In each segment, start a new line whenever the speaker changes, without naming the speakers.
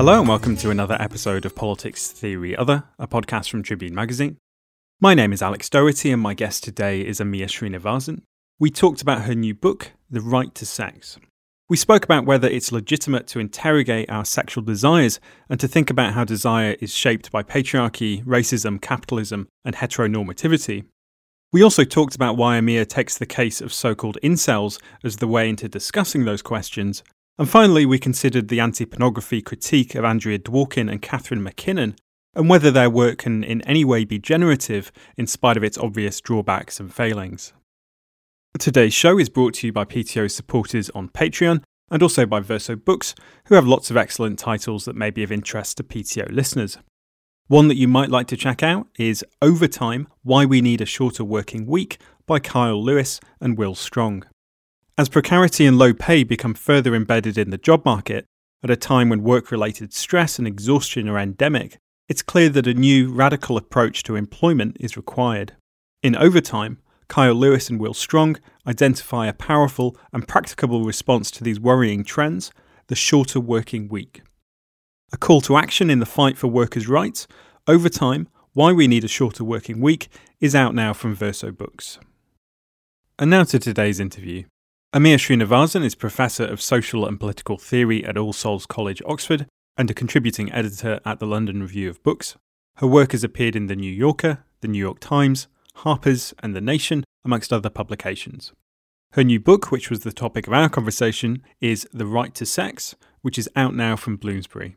Hello and welcome to another episode of Politics Theory Other, a podcast from Tribune Magazine. My name is Alex Doherty and my guest today is Amia Srinivasan. We talked about her new book, The Right to Sex. We spoke about whether it's legitimate to interrogate our sexual desires and to think about how desire is shaped by patriarchy, racism, capitalism, and heteronormativity. We also talked about why Amia takes the case of so called incels as the way into discussing those questions and finally, we considered the anti pornography critique of Andrea Dworkin and Catharine MacKinnon, and whether their work can in any way be generative in spite of its obvious drawbacks and failings. Today's show is brought to you by PTO supporters on Patreon and also by Verso Books, who have lots of excellent titles that may be of interest to PTO listeners. One that you might like to check out is Overtime Why We Need a Shorter Working Week by Kyle Lewis and Will Stronge. As precarity and low pay become further embedded in the job market, at a time when work related stress and exhaustion are endemic, it's clear that a new, radical approach to employment is required. In Overtime, Kyle Lewis and Will Stronge identify a powerful and practicable response to these worrying trends the shorter working week. A call to action in the fight for workers' rights, Overtime Why We Need a Shorter Working Week is out now from Verso Books. And now to today's interview. Amia Srinivasan is Professor of Social and Political Theory at All Souls College, Oxford, and a contributing editor at the London Review of Books. Her work has appeared in The New Yorker, The New York Times, Harper's, and The Nation, amongst other publications. Her new book, which was the topic of our conversation, is The Right to Sex, which is out now from Bloomsbury.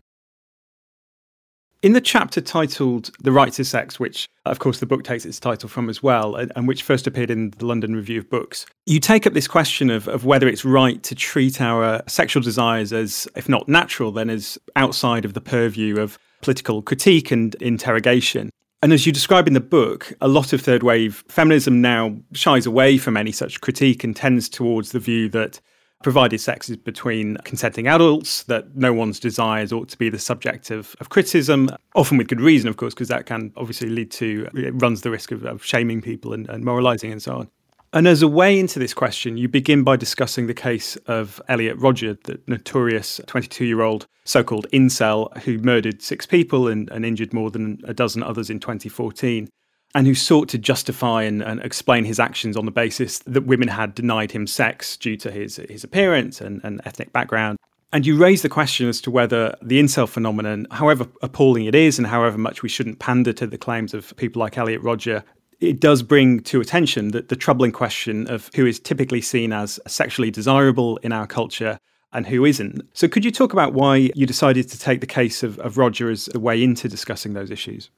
In the chapter titled The Right to Sex, which of course the book takes its title from as well, and, which first appeared in the London Review of Books, you take up this question of, of whether it's right to treat our sexual desires as, if not natural, then as outside of the purview of political critique and interrogation. And as you describe in the book, a lot of third wave feminism now shies away from any such critique and tends towards the view that provided sex is between consenting adults, that no one's desires ought to be the subject of, of criticism, often with good reason, of course, because that can obviously lead to, it runs the risk of, of shaming people and, and moralizing and so on. And as a way into this question, you begin by discussing the case of Elliot Rodger, the notorious 22 year old so called incel who murdered six people and, and, injured more than a dozen others in 2014 and who sought to justify and, and, explain his actions on the basis that women had denied him sex due to his, his appearance and, and ethnic background. And you raise the question as to whether the incel phenomenon, however appalling it is, and however much we shouldn't pander to the claims of people like Elliot Rodger, it does bring to attention that the troubling question of who is typically seen as sexually desirable in our culture and who isn't. So, could you talk about why you decided to take the case of, of Rodger as a way into discussing those issues?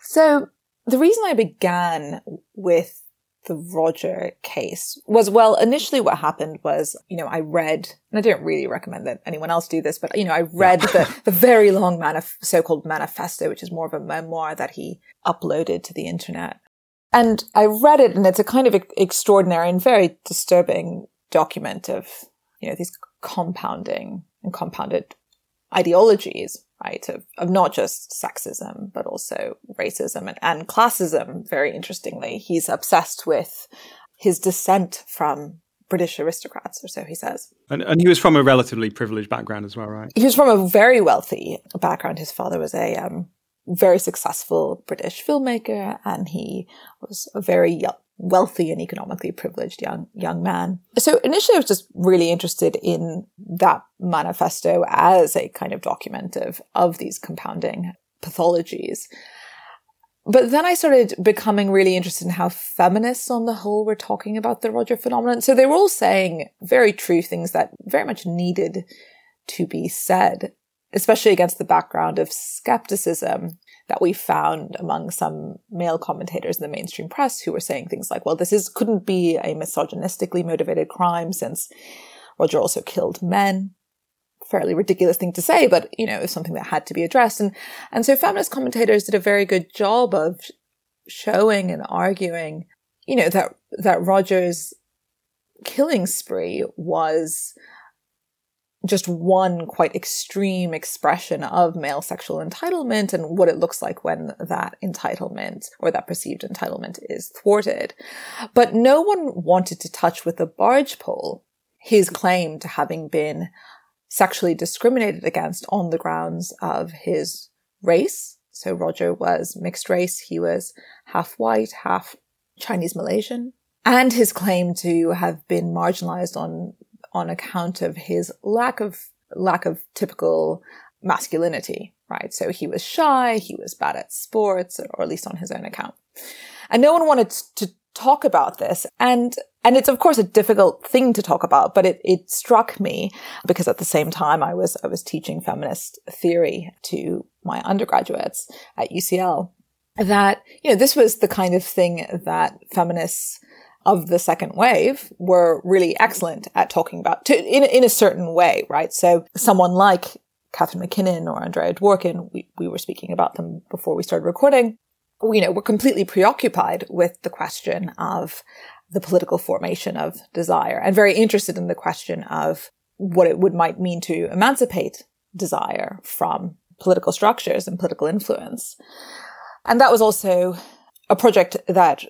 So, the reason I began with the Rodger case was, well, initially what happened was, you know, I read, and I don't really recommend that anyone else do this, but, you know, I read the, the very long manif- so-called manifesto, which is more of a memoir that he uploaded to the internet. And I read it and it's a kind of extraordinary and very disturbing document of, you know, these compounding and compounded ideologies right? Of, of not just sexism, but also racism and, and classism. Very interestingly, he's obsessed with his descent from British aristocrats, or so he says.
And, and, he was from a relatively privileged background as well, right?
He was from a very wealthy background. His father was a um, very successful British filmmaker, and he was a very wealthy and economically privileged young young man. So initially I was just really interested in that manifesto as a kind of document of, of these compounding pathologies. But then I started becoming really interested in how feminists on the whole were talking about the Rodger phenomenon. So they were all saying very true things that very much needed to be said, especially against the background of skepticism that we found among some male commentators in the mainstream press who were saying things like, well, this is couldn't be a misogynistically motivated crime since Rodger also killed men. Fairly ridiculous thing to say, but you know, it's something that had to be addressed. And and so feminist commentators did a very good job of showing and arguing, you know, that that Rodger's killing spree was just one quite extreme expression of male sexual entitlement and what it looks like when that entitlement or that perceived entitlement is thwarted. But no one wanted to touch with a barge pole his claim to having been sexually discriminated against on the grounds of his race. So Rodger was mixed race. He was half white, half Chinese Malaysian. And his claim to have been marginalized on on account of his lack of lack of typical masculinity, right? So he was shy, he was bad at sports, or at least on his own account. And no one wanted to talk about this. And and it's of course a difficult thing to talk about, but it, it struck me because at the same time I was I was teaching feminist theory to my undergraduates at UCL that, you know, this was the kind of thing that feminists of the second wave were really excellent at talking about to, in, in a certain way, right? So someone like Catharine MacKinnon or Andrea Dworkin, we, we were speaking about them before we started recording, you know, were completely preoccupied with the question of the political formation of desire and very interested in the question of what it would might mean to emancipate desire from political structures and political influence. And that was also a project that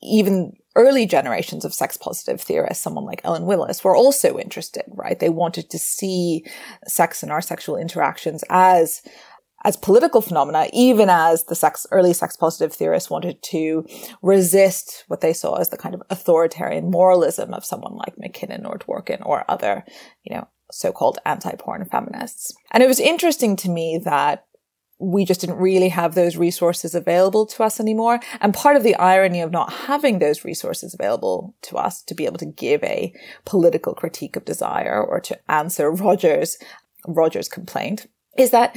even early generations of sex positive theorists, someone like Ellen Willis, were also interested, right? They wanted to see sex and our sexual interactions as as political phenomena, even as the sex, early sex positive theorists wanted to resist what they saw as the kind of authoritarian moralism of someone like MacKinnon or Dworkin or other, you know, so-called anti-porn feminists. And it was interesting to me that we just didn't really have those resources available to us anymore. And part of the irony of not having those resources available to us to be able to give a political critique of desire or to answer Rodgers, Rodgers complaint is that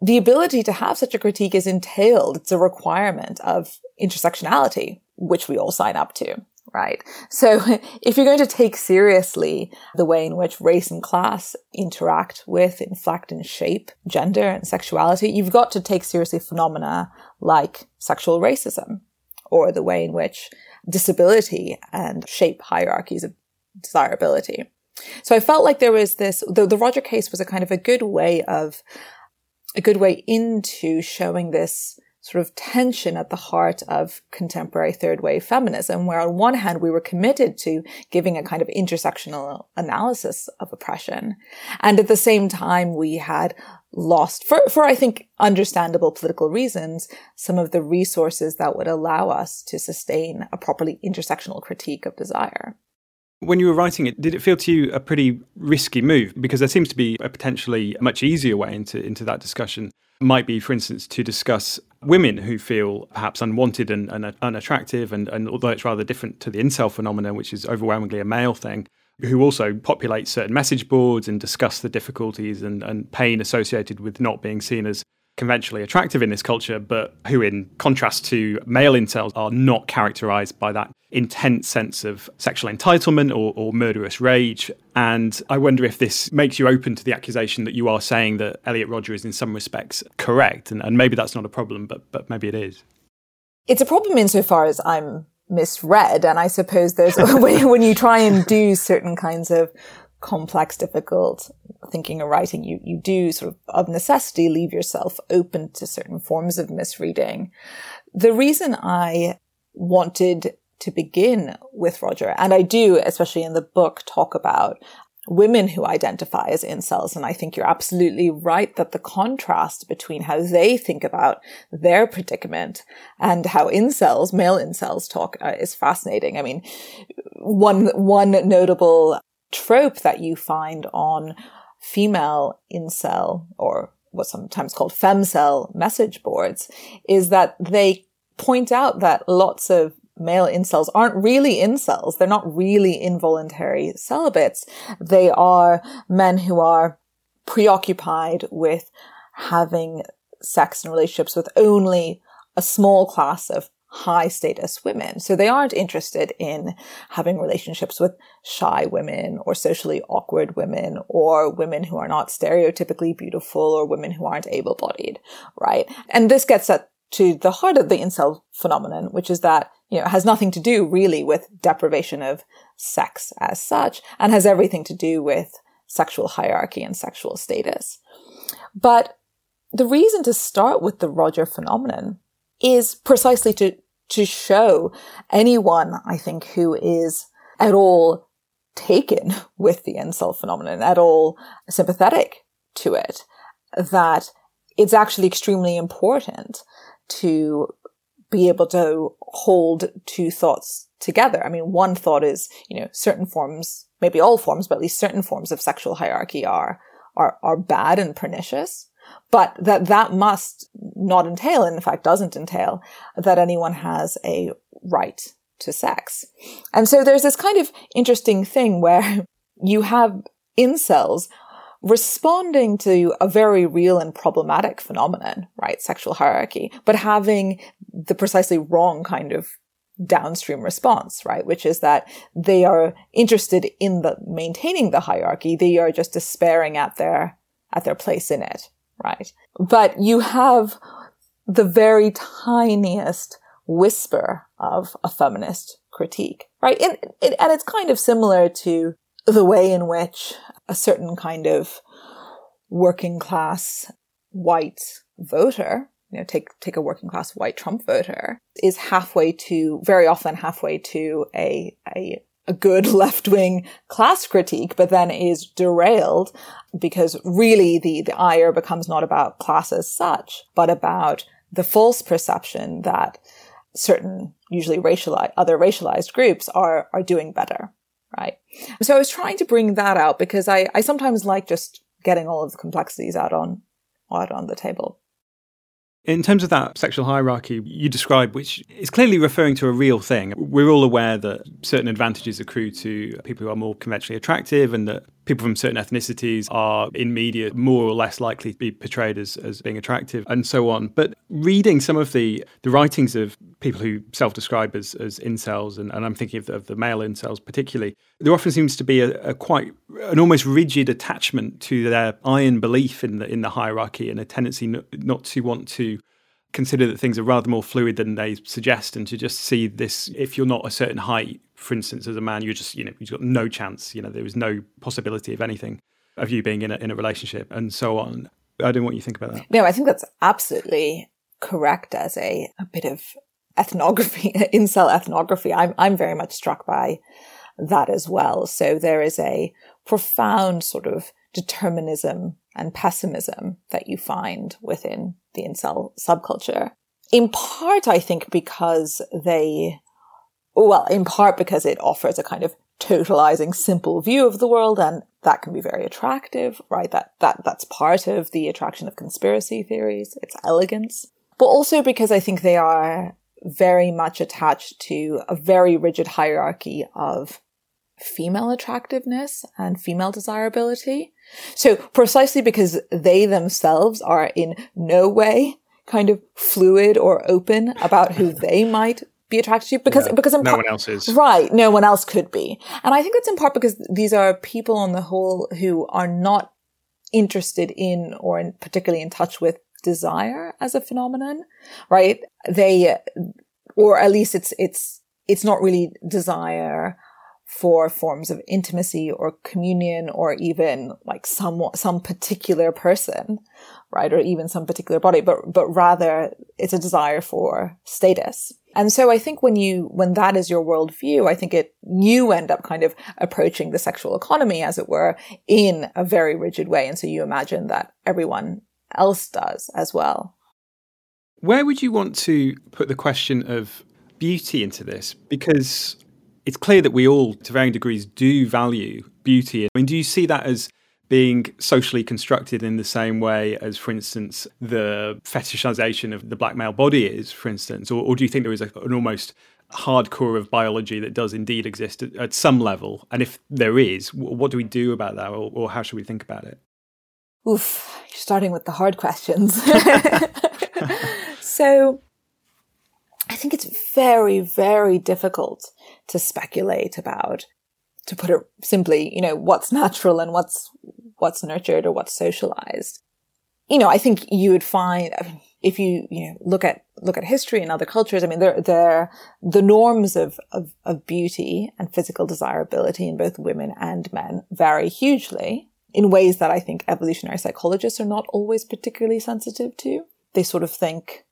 the ability to have such a critique is entailed. It's a requirement of intersectionality, which we all sign up to right? So if you're going to take seriously the way in which race and class interact with, inflect and shape gender and sexuality, you've got to take seriously phenomena like sexual racism or the way in which disability and shape hierarchies of desirability. So I felt like there was this, the, the Rodger case was a kind of a good way of, a good way into showing this sort of tension at the heart of contemporary third wave feminism, where on one hand, we were committed to giving a kind of intersectional analysis of oppression. And at the same time, we had lost, for, for I think understandable political reasons, some of the resources that would allow us to sustain a properly intersectional critique of desire.
When you were writing it, did it feel to you a pretty risky move? Because there seems to be a potentially much easier way into, into that discussion. Might be, for instance, to discuss women who feel perhaps unwanted and, and unattractive, and, and although it's rather different to the incel phenomenon, which is overwhelmingly a male thing, who also populate certain message boards and discuss the difficulties and, and pain associated with not being seen as conventionally attractive in this culture, but who, in contrast to male incels, are not characterized by that intense sense of sexual entitlement or, or, murderous rage. And I wonder if this makes you open to the accusation that you are saying that Elliot Rodger is, in some respects, correct. And, and maybe that's not a problem, but, but maybe it is.
It's a problem insofar as I'm misread. And I suppose there's, when, when you try and do certain kinds of complex, difficult thinking or writing, you, you do sort of of necessity leave yourself open to certain forms of misreading. The reason I wanted to begin with Rodger, and I do, especially in the book, talk about women who identify as incels. And I think you're absolutely right that the contrast between how they think about their predicament and how incels, male incels talk uh, is fascinating. I mean, one, one notable trope that you find on female incel or what's sometimes called femcel message boards is that they point out that lots of male incels aren't really incels. They're not really involuntary celibates. They are men who are preoccupied with having sex and relationships with only a small class of high status women. So they aren't interested in having relationships with shy women or socially awkward women or women who are not stereotypically beautiful or women who aren't able bodied, right? And this gets at to the heart of the incel phenomenon, which is that, you know, has nothing to do really with deprivation of sex as such and has everything to do with sexual hierarchy and sexual status. But the reason to start with the Rodger phenomenon is precisely to, to show anyone, I think, who is at all taken with the incel phenomenon, at all sympathetic to it, that it's actually extremely important to be able to hold two thoughts together. I mean, one thought is, you know, certain forms, maybe all forms, but at least certain forms of sexual hierarchy are, are, are bad and pernicious. But that that must not entail, and in fact doesn't entail, that anyone has a right to sex. And so there's this kind of interesting thing where you have incels responding to a very real and problematic phenomenon, right? Sexual hierarchy, but having the precisely wrong kind of downstream response, right? Which is that they are interested in the maintaining the hierarchy. They are just despairing at their, at their place in it, right? But you have the very tiniest whisper of a feminist critique, right? And, and it's kind of similar to the way in which a certain kind of working class white voter, you know, take, take a working class white Trump voter, is halfway to, very often halfway to a, a, a good left wing class critique, but then is derailed because really the, the ire becomes not about class as such, but about the false perception that certain, usually racialized, other racialized groups are, are doing better right? So I was trying to bring that out because I, I sometimes like just getting all of the complexities out on out on the table.
In terms of that sexual hierarchy you describe, which is clearly referring to a real thing, we're all aware that certain advantages accrue to people who are more conventionally attractive and that people from certain ethnicities are in media more or less likely to be portrayed as, as being attractive and so on. But reading some of the, the writings of people who self describe as, as incels, and, and I'm thinking of the, of the, male incels particularly, there often seems to be a, a, quite an almost rigid attachment to their iron belief in the in the hierarchy and a tendency not, not to want to consider that things are rather more fluid than they suggest and to just see this if you're not a certain height for instance as a man you're just you know you've got no chance you know there is no possibility of anything of you being in a, in a relationship and so on. I don't know what you think about that.
No i think that's absolutely correct as a, a bit of ethnography incel ethnography. I'm i'm very much struck by that as well. So there is a profound sort of determinism and pessimism that you find within the incel subculture. In part, I think because they, well, in part because it offers a kind of totalizing simple view of the world and that can be very attractive, right? That, that, that's part of the attraction of conspiracy theories, its elegance. But also because I think they are very much attached to a very rigid hierarchy of female attractiveness and female desirability. So precisely because they themselves are in no way kind of fluid or open about who they might be attracted to because
yeah,
because
no par- one else is.
Right. No one else could be. And i think that's in part because these are people on the whole who are not interested in or in, particularly in touch with desire as a phenomenon right? They or at least it's it's it's not really desire for forms of intimacy or communion or even like some some particular person right? Or even some particular body but but rather it's a desire for status and so i think when you when that is your worldview i think it you end up kind of approaching the sexual economy as it were in a very rigid way. And so you imagine that everyone else does as well.
Where would you want to put the question of beauty into this? Because it's clear that we all, to varying degrees, do value beauty. I mean, do you see that as being socially constructed in the same way as, for instance, the fetishization of the black male body is, for instance? Or, or do you think there is a, an almost hardcore of biology that does indeed exist at, at some level? And if there is, what do we do about that, or, or how should we think about it?
Oof, you're starting with the hard questions. so, I think it's very, very difficult to speculate about, to put it simply, you know, what's natural and what's what's nurtured or what's socialized. You know, I think you would find if you you know look at look at history and other cultures. I mean, they're they're the norms of, of of beauty and physical desirability in both women and men vary hugely in ways that I think evolutionary psychologists are not always particularly sensitive to. They sort of think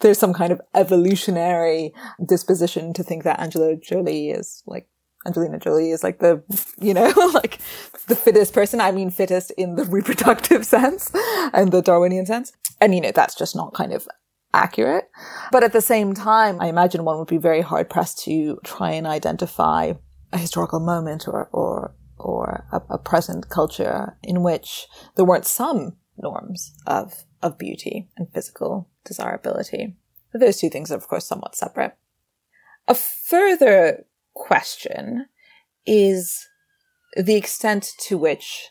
there's some kind of evolutionary disposition to think that Angela Jolie is like Angelina Jolie is like the, you know, like the fittest person. I mean, fittest in the reproductive sense and the Darwinian sense. And, you know, that's just not kind of accurate. But at the same time, I imagine one would be very hard pressed to try and identify a historical moment or, or, or a, a present culture in which there weren't some norms of, of beauty and physical desirability. Those two things are, of course, somewhat separate. A further question is the extent to which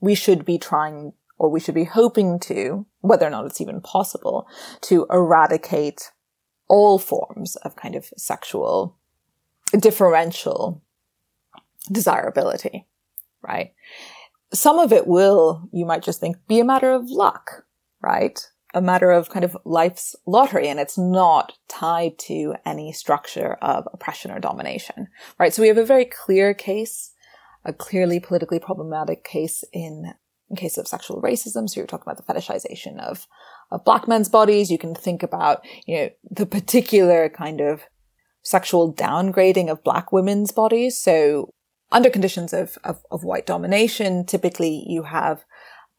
we should be trying or we should be hoping to, whether or not it's even possible, to eradicate all forms of kind of sexual differential desirability, right? Some of it will, you might just think, be a matter of luck, right? a matter of kind of life's lottery and it's not tied to any structure of oppression or domination, right? So we have a very clear case, a clearly politically problematic case in, in case of sexual racism. So you're talking about the fetishization of, of black men's bodies. You can think about, you know, the particular kind of sexual downgrading of black women's bodies. So under conditions of, of, of white domination, typically you have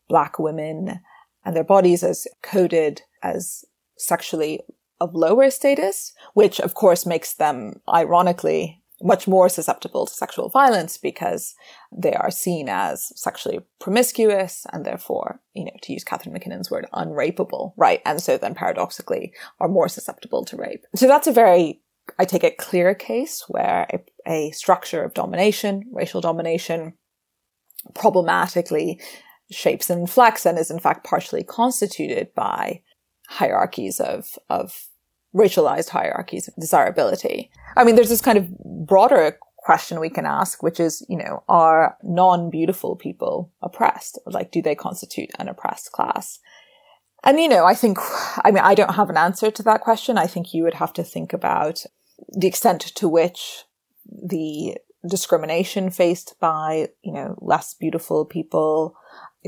black women and their bodies as coded as sexually of lower status, which of course makes them ironically much more susceptible to sexual violence because they are seen as sexually promiscuous and therefore, you know, to use Catharine MacKinnon's word, unrapeable, right? And so then paradoxically are more susceptible to rape. So that's a very, I take it, clear case where a, a structure of domination, racial domination, problematically shapes and flex and is in fact partially constituted by hierarchies of, of racialized hierarchies of desirability. I mean, there's this kind of broader question we can ask, which is, you know, are non-beautiful people oppressed? Like, do they constitute an oppressed class? And, you know, I think, I mean, I don't have an answer to that question. I think you would have to think about the extent to which the discrimination faced by, you know, less beautiful people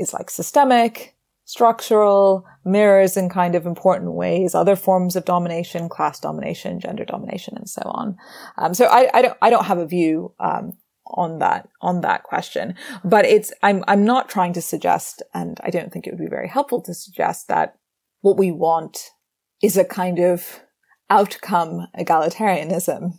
is like systemic, structural, mirrors in kind of important ways other forms of domination, class domination, gender domination, and so on. Um, so I, I, don't I don't have a view um, on that on that question, but it's I'm I'm not trying to suggest, and I don't think it would be very helpful to suggest that what we want is a kind of outcome egalitarianism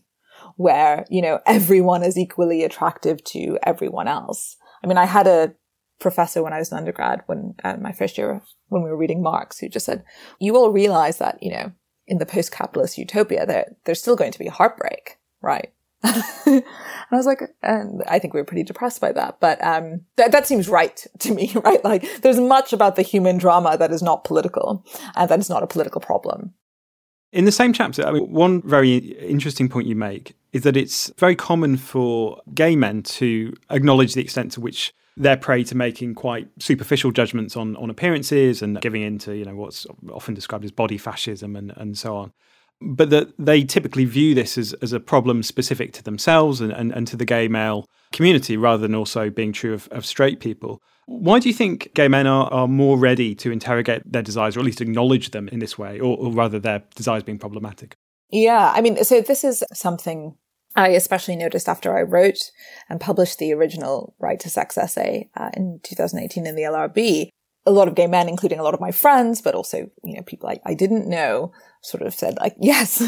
where you know everyone is equally attractive to everyone else. I mean, I had a professor when I was an undergrad, when uh, my first year, when we were reading Marx, who just said, you all realize that, you know, in the post-capitalist utopia, there, there's still going to be heartbreak, right? and I was like, and I think we were pretty depressed by that, but um, that that seems right to me, right? Like, there's much about the human drama that is not political, and that is not a political problem.
In the same chapter, I mean, one very interesting point you make is that it's very common for gay men to acknowledge the extent to which they're prey to making quite superficial judgments on, on appearances and giving into, you know, what's often described as body fascism and, and so on. But that they typically view this as, as a problem specific to themselves and, and, and to the gay male community rather than also being true of, of straight people. Why do you think gay men are, are more ready to interrogate their desires or at least acknowledge them in this way, or, or rather their desires being problematic?
Yeah, I mean, so this is something I especially noticed after I wrote and published the original Right to Sex essay uh, in 2018 in the LRB. A lot of gay men, including a lot of my friends, but also, you know, people I, I didn't know sort of said like, yes,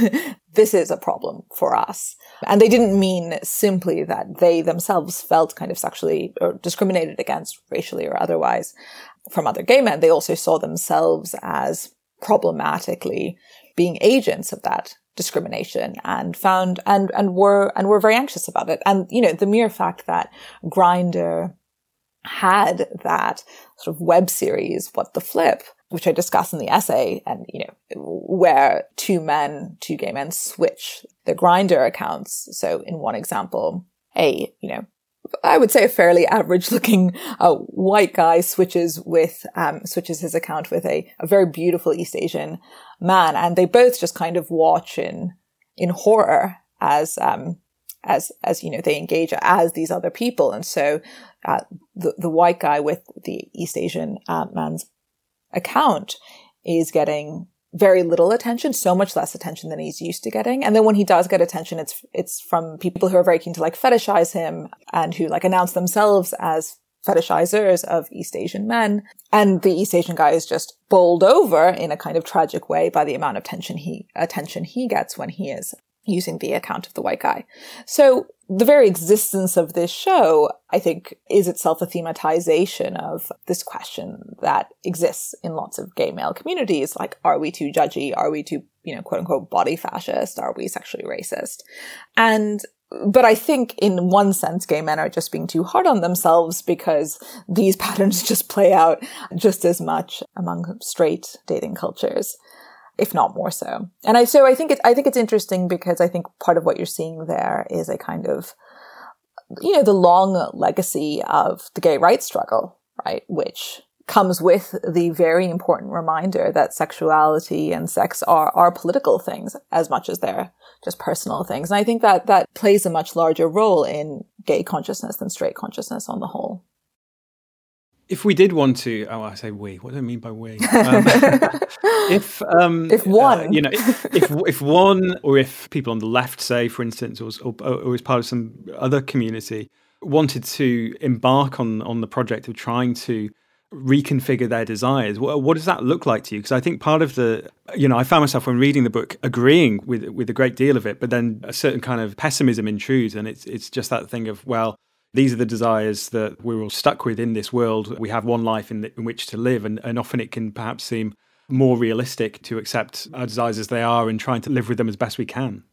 this is a problem for us. And they didn't mean simply that they themselves felt kind of sexually or discriminated against racially or otherwise from other gay men. They also saw themselves as problematically being agents of that discrimination and found and and were and were very anxious about it. And you know, the mere fact that Grindr had that sort of web series, What the Flip, which I discuss in the essay, and you know, where two men, two gay men switch their Grindr accounts. So in one example, a you know I would say a fairly average looking uh, white guy switches with um, switches his account with a, a very beautiful East Asian man, and they both just kind of watch in in horror as um, as as you know they engage as these other people, and so uh, the the white guy with the East Asian uh, man's account is getting very little attention, so much less attention than he's used to getting. And then when he does get attention, it's, it's from people who are very keen to like fetishize him and who like announce themselves as fetishizers of East Asian men. And the East Asian guy is just bowled over in a kind of tragic way by the amount of attention he, attention he gets when he is using the account of the white guy. So the very existence of this show, I think, is itself a thematization of this question that exists in lots of gay male communities. Like, are we too judgy? Are we too, you know, quote unquote body fascist? Are we sexually racist? And but I think in one sense, gay men are just being too hard on themselves because these patterns just play out just as much among straight dating cultures if not more so. And I, so I think it's, I think it's interesting because I think part of what you're seeing there is a kind of, you know, the long legacy of the gay rights struggle, right? Which comes with the very important reminder that sexuality and sex are, are political things as much as they're just personal things. And I think that that plays a much larger role in gay consciousness than straight consciousness on the whole
if we did want to, oh, I say we. What do I mean by we? Um, if um,
if one,
uh, you know, if, if, if one or if people on the left, say, for instance, or, or, or as part of some other community, wanted to embark on on the project of trying to reconfigure their desires what, what, does that look like to you because i think part of the you know i found myself when reading the book agreeing with with a great deal of it but then a certain kind of pessimism intrudes and it's it's just that thing of well these are the desires that we're all stuck with in this world. We have one life in, the, in which to live, and, and often it can perhaps seem more realistic to accept our desires as they are and trying to live with them as best we can.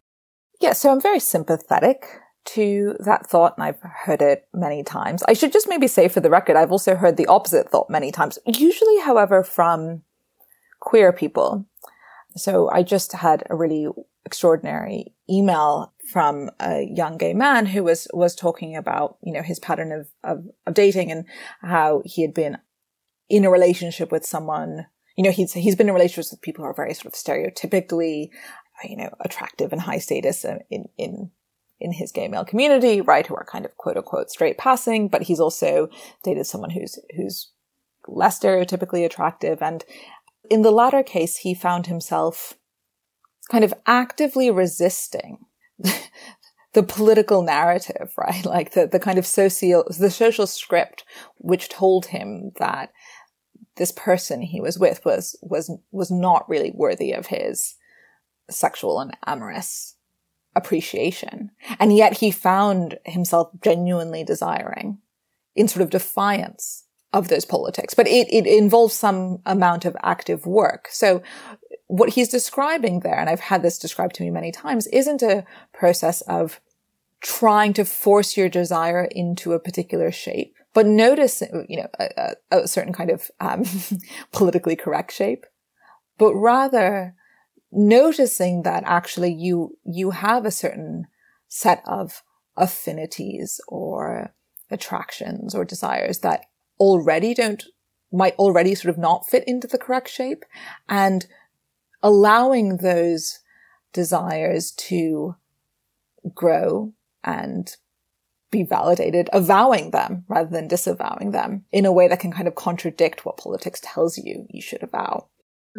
Yeah, so I'm very sympathetic to that thought, and I've heard it many times. I should just maybe say for the record, I've also heard the opposite thought many times, usually, however, from queer people. So I just had a really extraordinary email from a young gay man who was was talking about you know his pattern of, of, of dating and how he had been in a relationship with someone you know he's he's been in relationships with people who are very sort of stereotypically you know attractive and high status in in in his gay male community right who are kind of quote unquote straight passing but he's also dated someone who's who's less stereotypically attractive and in the latter case he found himself kind of actively resisting the political narrative, right? Like the, the kind of social, the social script, which told him that this person he was with was, was, was not really worthy of his sexual and amorous appreciation. And yet he found himself genuinely desiring in sort of defiance of those politics. But it, it involves some amount of active work. So what he's describing there, and I've had this described to me many times, isn't a process of trying to force your desire into a particular shape, but notice, you know, a, a certain kind of um, politically correct shape, but rather noticing that actually you you have a certain set of affinities or attractions or desires that already don't might already sort of not fit into the correct shape and allowing those desires to grow and be validated, avowing them rather than disavowing them in a way that can kind of contradict what politics tells you you should avow.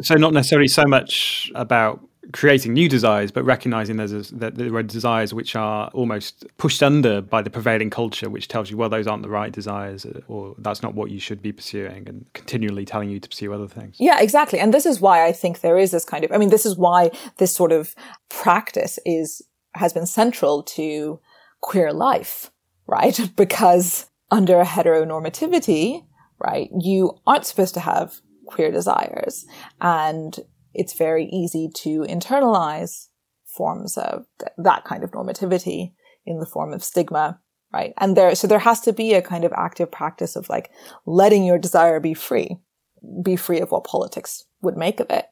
So, not necessarily so much about creating new desires, but recognizing there's a, that there are desires which are almost pushed under by the prevailing culture, which tells you, well, those aren't the right desires, uh, or that's not what you should be pursuing, and continually telling you to pursue other things.
Yeah, exactly. And this is why I think there is this kind of, I mean, this is why this sort of practice is, has been central to queer life, right? because under heteronormativity, right, you aren't supposed to have queer desires. And it's very easy to internalize forms of th- that kind of normativity in the form of stigma, right? And there, so there has to be a kind of active practice of like letting your desire be free, be free of what politics would make of it.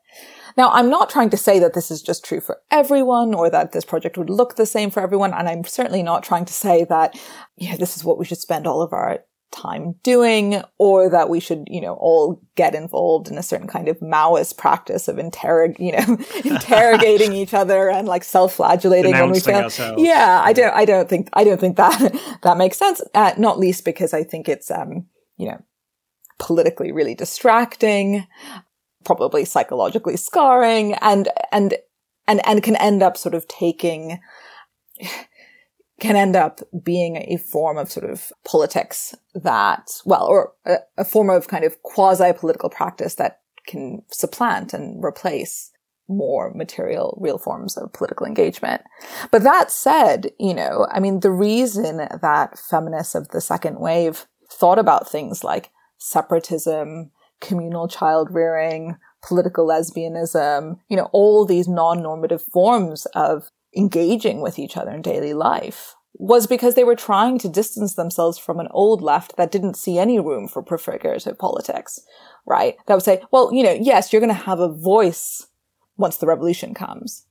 Now, I'm not trying to say that this is just true for everyone or that this project would look the same for everyone. And I'm certainly not trying to say that, yeah, this is what we should spend all of our time doing or that we should, you know, all get involved in a certain kind of Maoist practice of interrog, you know, interrogating each other and like self-flagellating when we fail.
Ourselves.
Yeah, I don't, I don't think, I don't think that, that makes sense. Uh, not least because I think it's, um, you know, politically really distracting, probably psychologically scarring and, and, and, and can end up sort of taking, can end up being a form of sort of politics that, well, or a, a form of kind of quasi-political practice that can supplant and replace more material, real forms of political engagement. But that said, you know, I mean, the reason that feminists of the second wave thought about things like separatism, communal child rearing, political lesbianism, you know, all these non-normative forms of engaging with each other in daily life was because they were trying to distance themselves from an old left that didn't see any room for prefigurative politics, right? That would say, well, you know, yes, you're going to have a voice once the revolution comes.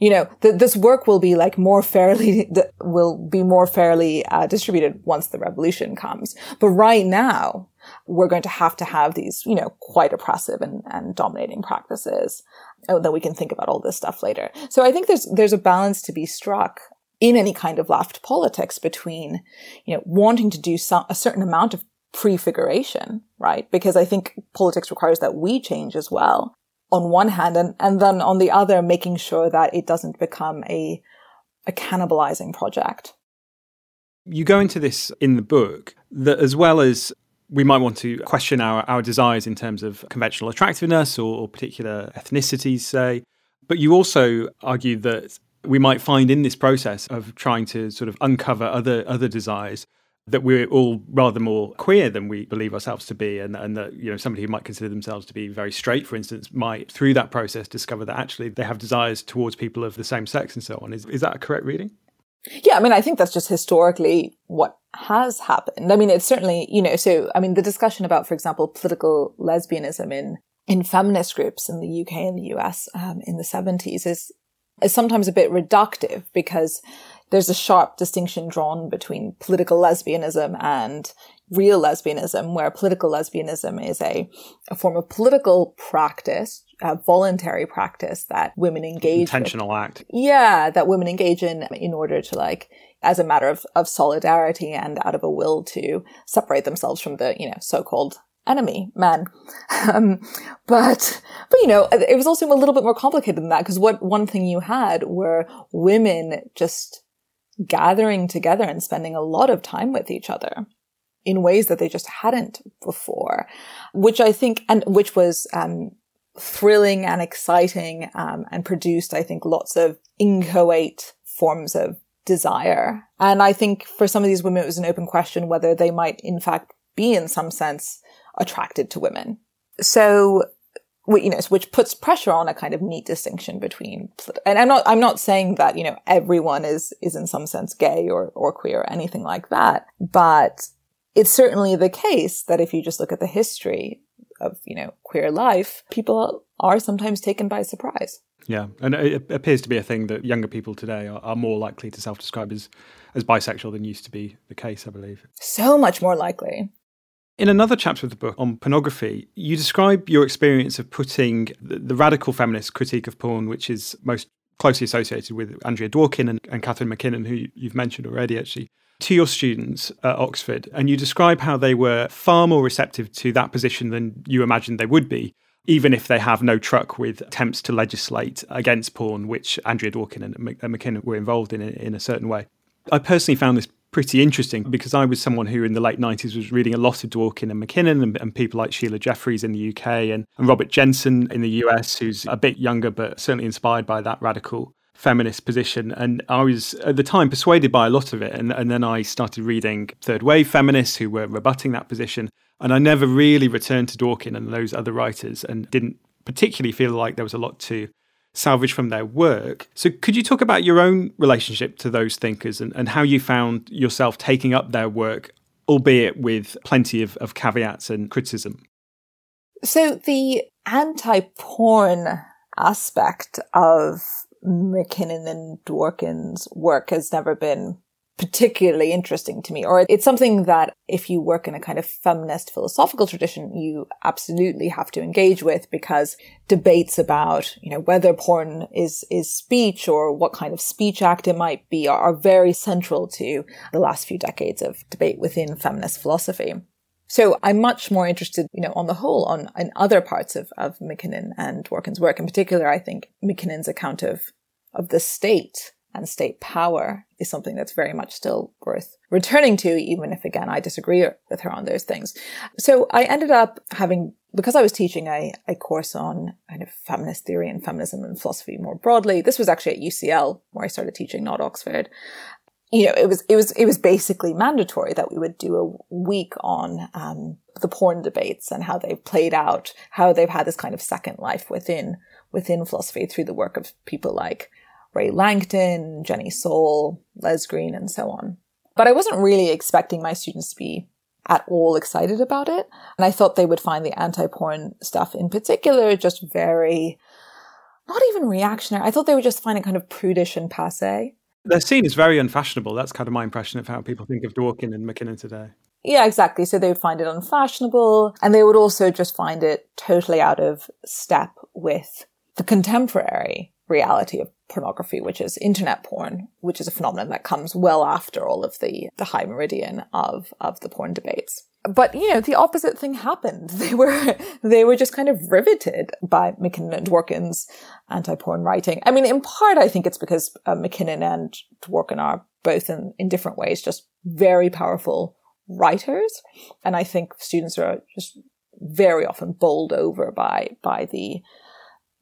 You know, th- this work will be like more fairly, will be more fairly uh, distributed once the revolution comes. But right now, we're going to have to have these, you know, quite oppressive and, and dominating practices. Oh, then we can think about all this stuff later. So I think there's, there's a balance to be struck in any kind of left politics between, you know, wanting to do some, a certain amount of prefiguration, right? Because I think politics requires that we change as well on one hand, and, and then on the other, making sure that it doesn't become a, a cannibalizing project.
You go into this in the book that as well as we might want to question our, our desires in terms of conventional attractiveness or, or particular ethnicities, say. But you also argue that we might find in this process of trying to sort of uncover other other desires that we're all rather more queer than we believe ourselves to be and, and that you know somebody who might consider themselves to be very straight for instance might through that process discover that actually they have desires towards people of the same sex and so on is, is that a correct reading
yeah, I mean, I think that's just historically what has happened. I mean, it's certainly, you know, so, I mean, the discussion about, for example, political lesbianism in, in feminist groups in the UK and the US um, in the 70s is, is sometimes a bit reductive because there's a sharp distinction drawn between political lesbianism and real lesbianism, where political lesbianism is a, a form of political practice, a voluntary practice that women engage in
intentional
with.
act.
Yeah, that women engage in in order to like as a matter of, of solidarity and out of a will to separate themselves from the, you know, so-called enemy men. Um, but, but you know, it was also a little bit more complicated than that because what one thing you had were women just gathering together and spending a lot of time with each other in ways that they just hadn't before, which I think, and which was, um, thrilling and exciting, um, and produced, I think, lots of inchoate forms of desire. And I think for some of these women, it was an open question whether they might, in fact, be in some sense attracted to women. So, you know, which puts pressure on a kind of neat distinction between, and I'm not, I'm not saying that, you know, everyone is, is in some sense gay or, or queer or anything like that, but it's certainly the case that if you just look at the history of, you know, queer life, people are sometimes taken by surprise.
Yeah, and it appears to be a thing that younger people today are, are more likely to self-describe as as bisexual than used to be the case, I believe.
So much more likely.
In another chapter of the book on pornography, you describe your experience of putting the, the radical feminist critique of porn, which is most closely associated with Andrea Dworkin and, and Catharine MacKinnon, who you've mentioned already, actually, to your students at Oxford. And you describe how they were far more receptive to that position than you imagined they would be, even if they have no truck with attempts to legislate against porn, which Andrea Dworkin and MacKinnon were involved in in a certain way. I personally found this pretty interesting because I was someone who in the late 90s was reading a lot of Dworkin and MacKinnon and, and, people like Sheila Jeffreys in the UK and, and Robert Jensen in the US, who's a bit younger but certainly inspired by that radical feminist position. And I was at the time persuaded by a lot of it. And, and then I started reading third wave feminists who were rebutting that position. And I never really returned to Dworkin and those other writers and didn't particularly feel like there was a lot to salvage from their work. So, could you talk about your own relationship to those thinkers and, and how you found yourself taking up their work, albeit with plenty of, of caveats and criticism?
So, the anti porn aspect of MacKinnon and Dworkin's work has never been particularly interesting to me, or it's something that if you work in a kind of feminist philosophical tradition, you absolutely have to engage with because debates about, you know, whether porn is, is speech or what kind of speech act it might be are, are very central to the last few decades of debate within feminist philosophy. So I'm much more interested, you know, on the whole, on, in other parts of, of MacKinnon and Dworkin's work. In particular, I think MacKinnon's account of, of the state and state power is something that's very much still worth returning to, even if again I disagree with her on those things. So I ended up having, because I was teaching a, a course on kind of feminist theory and feminism and philosophy more broadly. This was actually at UCL where I started teaching, not Oxford. You know, it was it was it was basically mandatory that we would do a week on um, the porn debates and how they've played out, how they've had this kind of second life within within philosophy through the work of people like Rae Langton, Jenny Saul, Les Green, and so on. But I wasn't really expecting my students to be at all excited about it. And I thought they would find the anti-porn stuff in particular just very, not even reactionary. I thought they would just find it kind of prudish and passe.
They're seen as very unfashionable. That's kind of my impression of how people think of Dworkin and MacKinnon today.
Yeah, exactly. So they would find it unfashionable and they would also just find it totally out of step with the contemporary reality of pornography, which is internet porn, which is a phenomenon that comes well after all of the, the high meridian of, of the porn debates. But, you know, the opposite thing happened. They were, they were just kind of riveted by MacKinnon and Dworkin's anti-porn writing. I mean, in part, I think it's because uh, MacKinnon and Dworkin are both in, in different ways just very powerful writers. And I think students are just very often bowled over by, by the,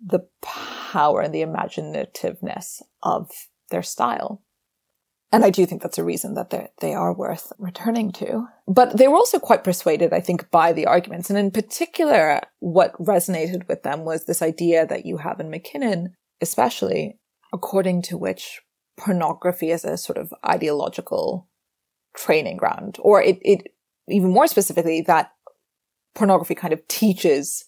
the power and the imaginativeness of their style. And I do think that's a reason that they are worth returning to. But they were also quite persuaded, I think, by the arguments. And in particular, what resonated with them was this idea that you have in MacKinnon, especially, according to which pornography is a sort of ideological training ground, or it, it even more specifically, that pornography kind of teaches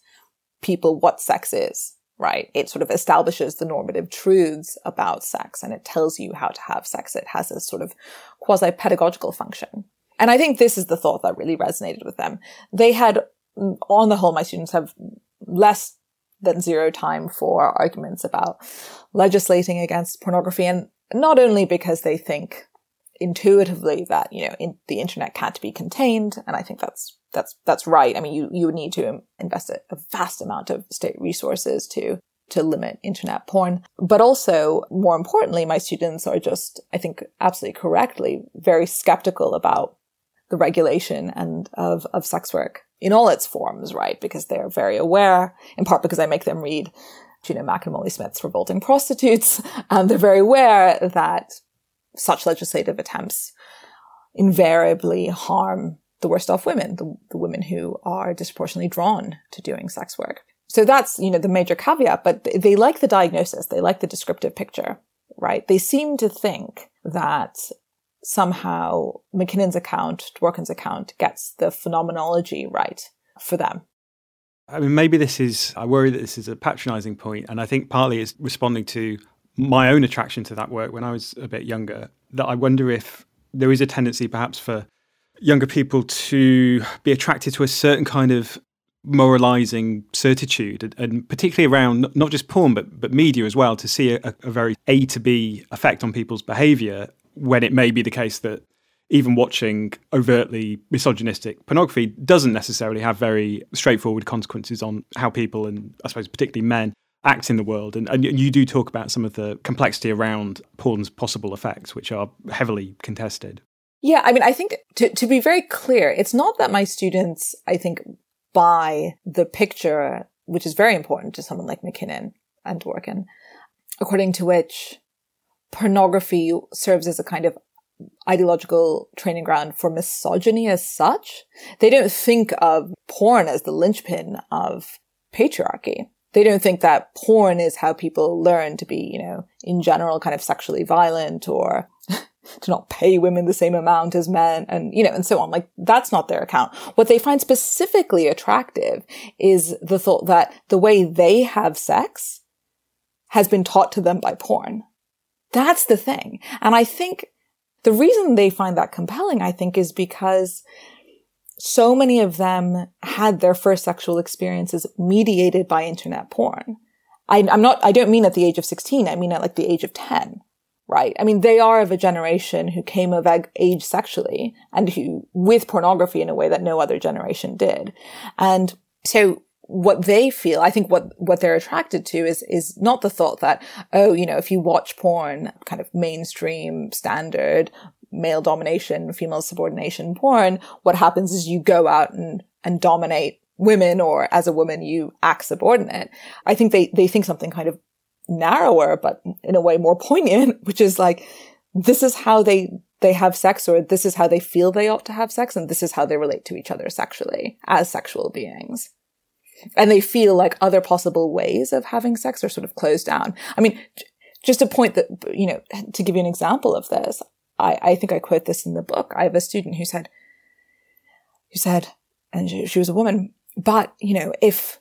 people what sex is right? It sort of establishes the normative truths about sex and it tells you how to have sex. It has a sort of quasi pedagogical function. And I think this is the thought that really resonated with them. They had, on the whole, my students have less than zero time for arguments about legislating against pornography. And not only because they think intuitively that, you know, in, the internet can't be contained. And I think that's that's that's right. I mean, you you would need to invest a, a vast amount of state resources to to limit internet porn. But also, more importantly, my students are just, I think, absolutely correctly, very skeptical about the regulation and of, of sex work in all its forms, right? Because they're very aware, in part because I make them read Mac and Molly Smith's Revolting Prostitutes, and they're very aware that such legislative attempts invariably harm the worst off women, the, the women who are disproportionately drawn to doing sex work. So that's, you know, the major caveat, but they like the diagnosis. They like the descriptive picture, right? They seem to think that somehow MacKinnon's account, Dworkin's account gets the phenomenology right for them.
I mean, maybe this is, I worry that this is a patronizing point, And I think partly it's responding to my own attraction to that work when I was a bit younger, that I wonder if there is a tendency perhaps for younger people to be attracted to a certain kind of moralizing certitude and, and, particularly around not just porn but but media as well to see a, a, very a to b effect on people's behavior when it may be the case that even watching overtly misogynistic pornography doesn't necessarily have very straightforward consequences on how people and i suppose particularly men act in the world and, and you do talk about some of the complexity around porn's possible effects which are heavily contested
yeah, I mean, I think to, to be very clear, it's not that my students, I think, buy the picture, which is very important to someone like MacKinnon and Dworkin, according to which pornography serves as a kind of ideological training ground for misogyny as such. They don't think of porn as the linchpin of patriarchy. They don't think that porn is how people learn to be, you know, in general kind of sexually violent or to not pay women the same amount as men and, you know, and so on. Like that's not their account. What they find specifically attractive is the thought that the way they have sex has been taught to them by porn. That's the thing. And I think the reason they find that compelling, I think, is because so many of them had their first sexual experiences mediated by internet porn. I, am not, I don't mean at the age of 16. I mean at like the age of 10, right? I mean, they are of a generation who came of age sexually and who, with pornography in a way that no other generation did. And so what they feel, I think what, what they're attracted to is, is not the thought that, oh, you know, if you watch porn, kind of mainstream, standard, male domination, female subordination porn, what happens is you go out and, and dominate women or as a woman you act subordinate. I think they, they think something kind of narrower, but in a way more poignant, which is like, this is how they, they have sex or this is how they feel they ought to have sex and this is how they relate to each other sexually as sexual beings. And they feel like other possible ways of having sex are sort of closed down. I mean, just a point that, you know, to give you an example of this, I, I think I quote this in the book. I have a student who said, who said, and she, she was a woman, but, you know, if,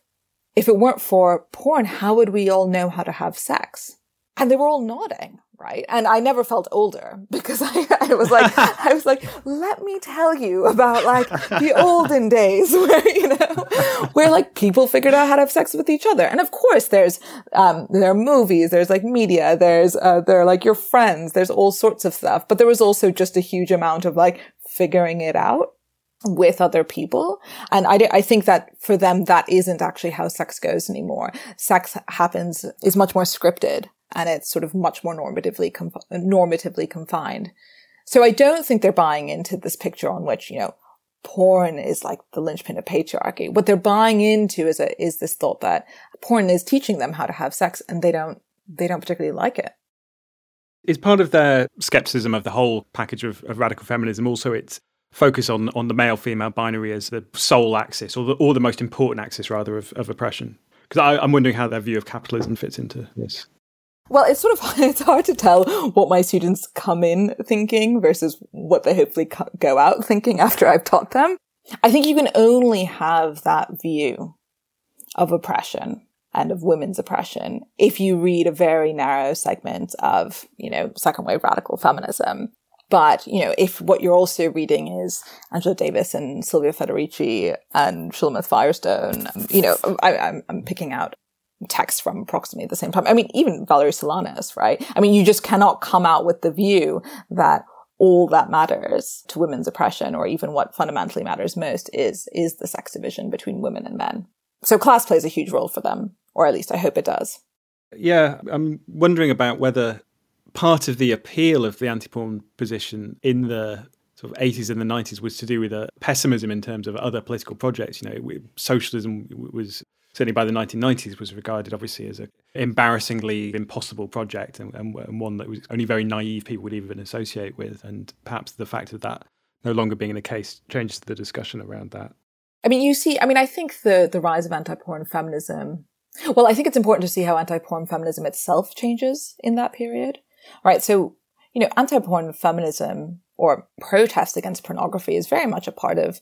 if it weren't for porn, how would we all know how to have sex? And they were all nodding right? And I never felt older because I, I was like, I was like, let me tell you about like the olden days where, you know, where like people figured out how to have sex with each other. And of course there's, um, there are movies, there's like media, there's, uh, there are like your friends, there's all sorts of stuff. But there was also just a huge amount of like figuring it out with other people. And I, I think that for them, that isn't actually how sex goes anymore. Sex happens, is much more scripted and it's sort of much more normatively conf- normatively confined. So I don't think they're buying into this picture on which you know porn is like the linchpin of patriarchy. What they're buying into is a, is this thought that porn is teaching them how to have sex, and they don't they don't particularly like it.
Is part of their skepticism of the whole package of, of radical feminism also its focus on on the male female binary as the sole axis or the or the most important axis rather of, of oppression? Because I'm wondering how their view of capitalism fits into this.
Well, it's sort of it's hard to tell what my students come in thinking versus what they hopefully go out thinking after I've taught them. I think you can only have that view of oppression and of women's oppression if you read a very narrow segment of, you know, second wave radical feminism. But, you know, if what you're also reading is Angela Davis and Silvia Federici and Shulamith Firestone, you know, I, am picking out text from approximately the same time. I mean, even Valerie Solanas, right? I mean, you just cannot come out with the view that all that matters to women's oppression or even what fundamentally matters most is, is the sex division between women and men. So class plays a huge role for them, or at least I hope it does.
Yeah, I'm wondering about whether part of the appeal of the anti-porn position in the sort of 80s and the 90s was to do with a pessimism in terms of other political projects. You know, socialism was certainly by the 1990s was regarded obviously as an embarrassingly impossible project and, and, and, one that was only very naive people would even associate with. And perhaps the fact of that no longer being the case changes the discussion around that.
I mean you see i mean i think the the rise of anti-porn feminism well i think it's important to see how anti-porn feminism itself changes in that period right? So you know anti-porn feminism or protest against pornography is very much a part of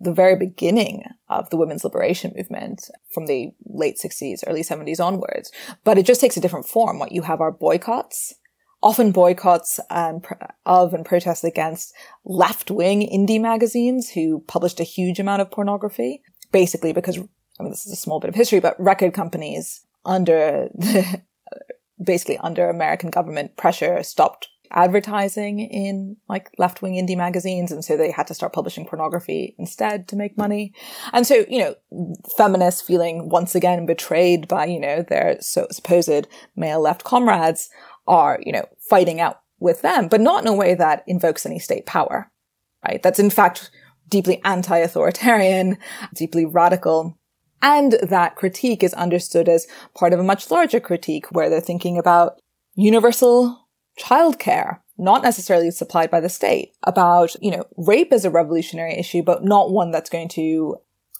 the very beginning of the women's liberation movement from the late 60s, early 70s onwards. But it just takes a different form. What you have are boycotts, often boycotts um, of and protests against left-wing indie magazines who published a huge amount of pornography, basically because, I mean, this is a small bit of history, but record companies under the, basically under American government pressure stopped advertising in like left wing indie magazines. And so they had to start publishing pornography instead to make money. And so, you know, feminists feeling once again betrayed by, you know, their so supposed male left comrades are, you know, fighting out with them, but not in a way that invokes any state power, right? That's in fact deeply anti-authoritarian, deeply radical. And that critique is understood as part of a much larger critique where they're thinking about universal childcare, not necessarily supplied by the state, about, you know, rape is a revolutionary issue, but not one that's going to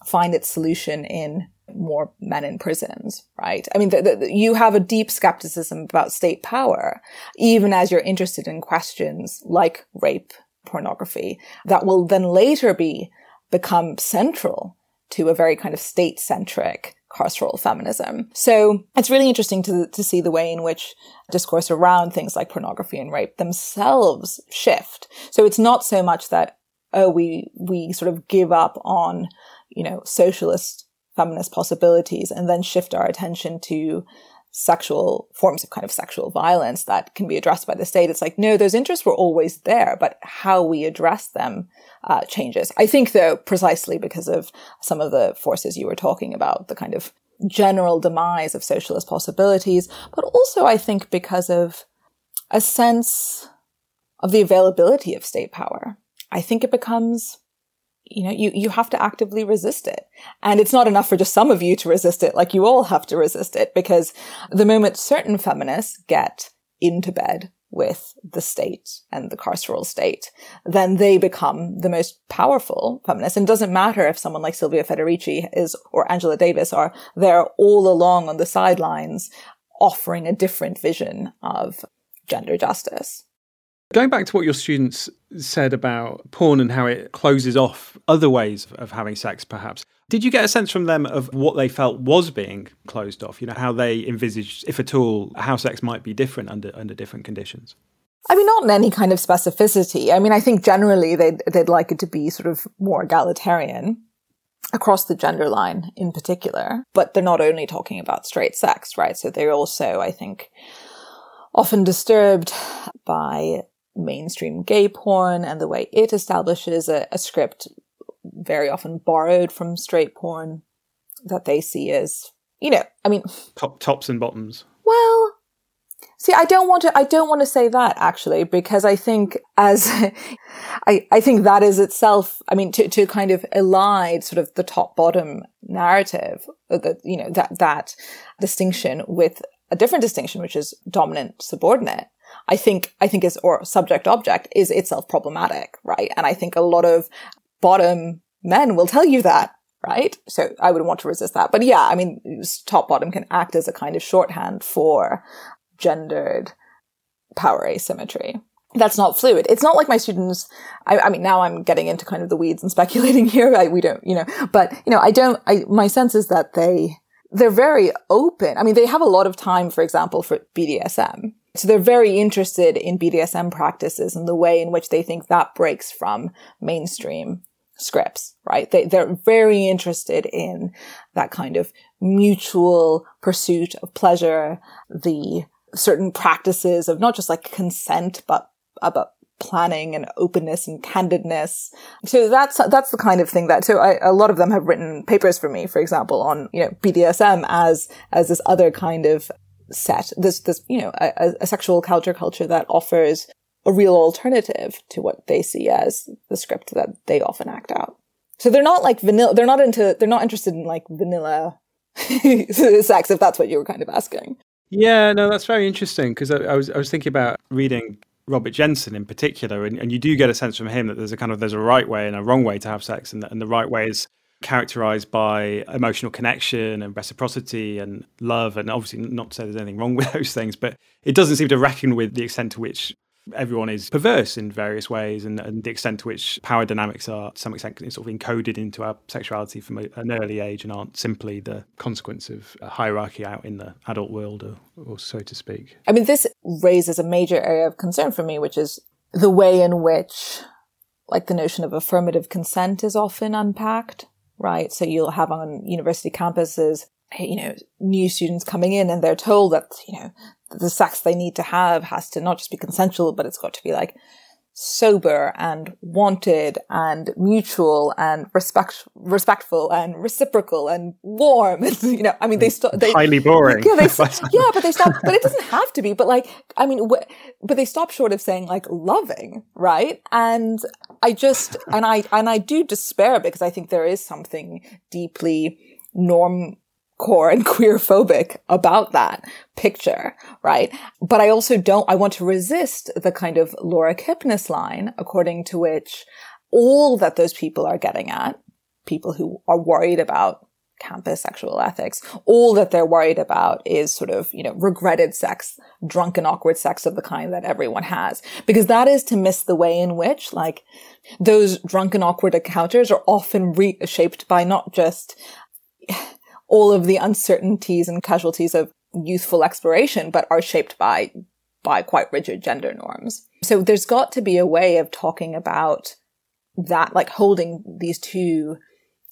find its solution in more men in prisons, right? I mean, the, the, you have a deep skepticism about state power, even as you're interested in questions like rape, pornography, that will then later be become central to a very kind of state centric carceral feminism. So it's really interesting to, to see the way in which discourse around things like pornography and rape themselves shift. So it's not so much that, oh, we, we sort of give up on, you know, socialist feminist possibilities and then shift our attention to sexual forms of kind of sexual violence that can be addressed by the state. It's like, no, those interests were always there, but how we address them uh, changes. I think, though, precisely because of some of the forces you were talking about, the kind of general demise of socialist possibilities, but also I think because of a sense of the availability of state power. I think it becomes you know, you, you have to actively resist it. And it's not enough for just some of you to resist it. Like you all have to resist it because the moment certain feminists get into bed with the state and the carceral state, then they become the most powerful feminists. And it doesn't matter if someone like Silvia Federici is, or Angela Davis are there all along on the sidelines offering a different vision of gender justice.
Going back to what your students said about porn and how it closes off other ways of having sex, perhaps, did you get a sense from them of what they felt was being closed off? You know, how they envisaged, if at all, how sex might be different under under different conditions?
I mean, not in any kind of specificity. I mean, I think generally they'd, they'd like it to be sort of more egalitarian across the gender line in particular. But they're not only talking about straight sex, right? So they're also, I think, often disturbed by mainstream gay porn and the way it establishes a, a script very often borrowed from straight porn that they see as, you know, I mean,
Top, tops and bottoms.
Well, see, I don't want to, I don't want to say that actually, because I think as, I, I think that is itself, I mean, to, to kind of elide sort of the top bottom narrative, uh, that, you know, that, that distinction with a different distinction, which is dominant subordinate. I think, I think is, or subject object is itself problematic, right? And I think a lot of bottom men will tell you that, right? So I would want to resist that. But yeah, I mean, top bottom can act as a kind of shorthand for gendered power asymmetry. That's not fluid. It's not like my students, I, I mean, now I'm getting into kind of the weeds and speculating here. I, we don't, you know, but, you know, I don't, I, my sense is that they, they're very open. I mean, they have a lot of time, for example, for BDSM so they're very interested in BDSM practices and the way in which they think that breaks from mainstream scripts, right? They, they're very interested in that kind of mutual pursuit of pleasure, the certain practices of not just like consent, but about planning and openness and candidness. So that's, that's the kind of thing that, so I, a lot of them have written papers for me, for example, on, you know, BDSM as, as this other kind of set, this, this, you know, a, a sexual counterculture that offers a real alternative to what they see as the script that they often act out. So they're not like vanilla, they're not into, they're not interested in like vanilla sex, if that's what you were kind of asking.
Yeah, no, that's very interesting because I, I, was I was thinking about reading Robert Jensen in particular, and, and you do get a sense from him that there's a kind of there's a right way and a wrong way to have sex, and, and the right way is characterized by emotional connection and reciprocity and love. And obviously, not to say there's anything wrong with those things, but it doesn't seem to reckon with the extent to which everyone is perverse in various ways and, and the extent to which power dynamics are to some extent sort of encoded into our sexuality from a, an early age and aren't simply the consequence of a hierarchy out in the adult world or, or so to speak.
I mean, this raises a major area of concern for me, which is the way in which like the notion of affirmative consent is often unpacked right? So you'll have on university campuses, you know, new students coming in and they're told that, you know, the sex they need to have has to not just be consensual, but it's got to be like sober and wanted and mutual and respect respectful and reciprocal and warm. And you know i mean they stop they
highly boring.
Yeah, they, yeah but they stop but it doesn't have to be but like i mean wh- but they stop short of saying like loving right? And i just and i and i do despair because i think there is something deeply norm core and queer phobic about that picture, right? But I also don't, I want to resist the kind of Laura Kipnis line, according to which all that those people are getting at, people who are worried about campus sexual ethics. All that they're worried about is sort of, you know, regretted sex, drunken, awkward sex of the kind that everyone has. Because that is to miss the way in which, like, those drunken, awkward encounters are often reshaped by not just all of the uncertainties and casualties of youthful exploration, but are shaped by, by quite rigid gender norms. So there's got to be a way of talking about that, like holding these two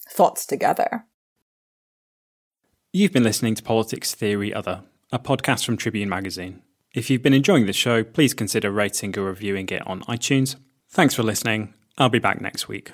thoughts together.
You've been listening to Politics Theory Other, a podcast from Tribune Magazine. If you've been enjoying the show, please consider rating or reviewing it on iTunes. Thanks for listening. I'll be back next week.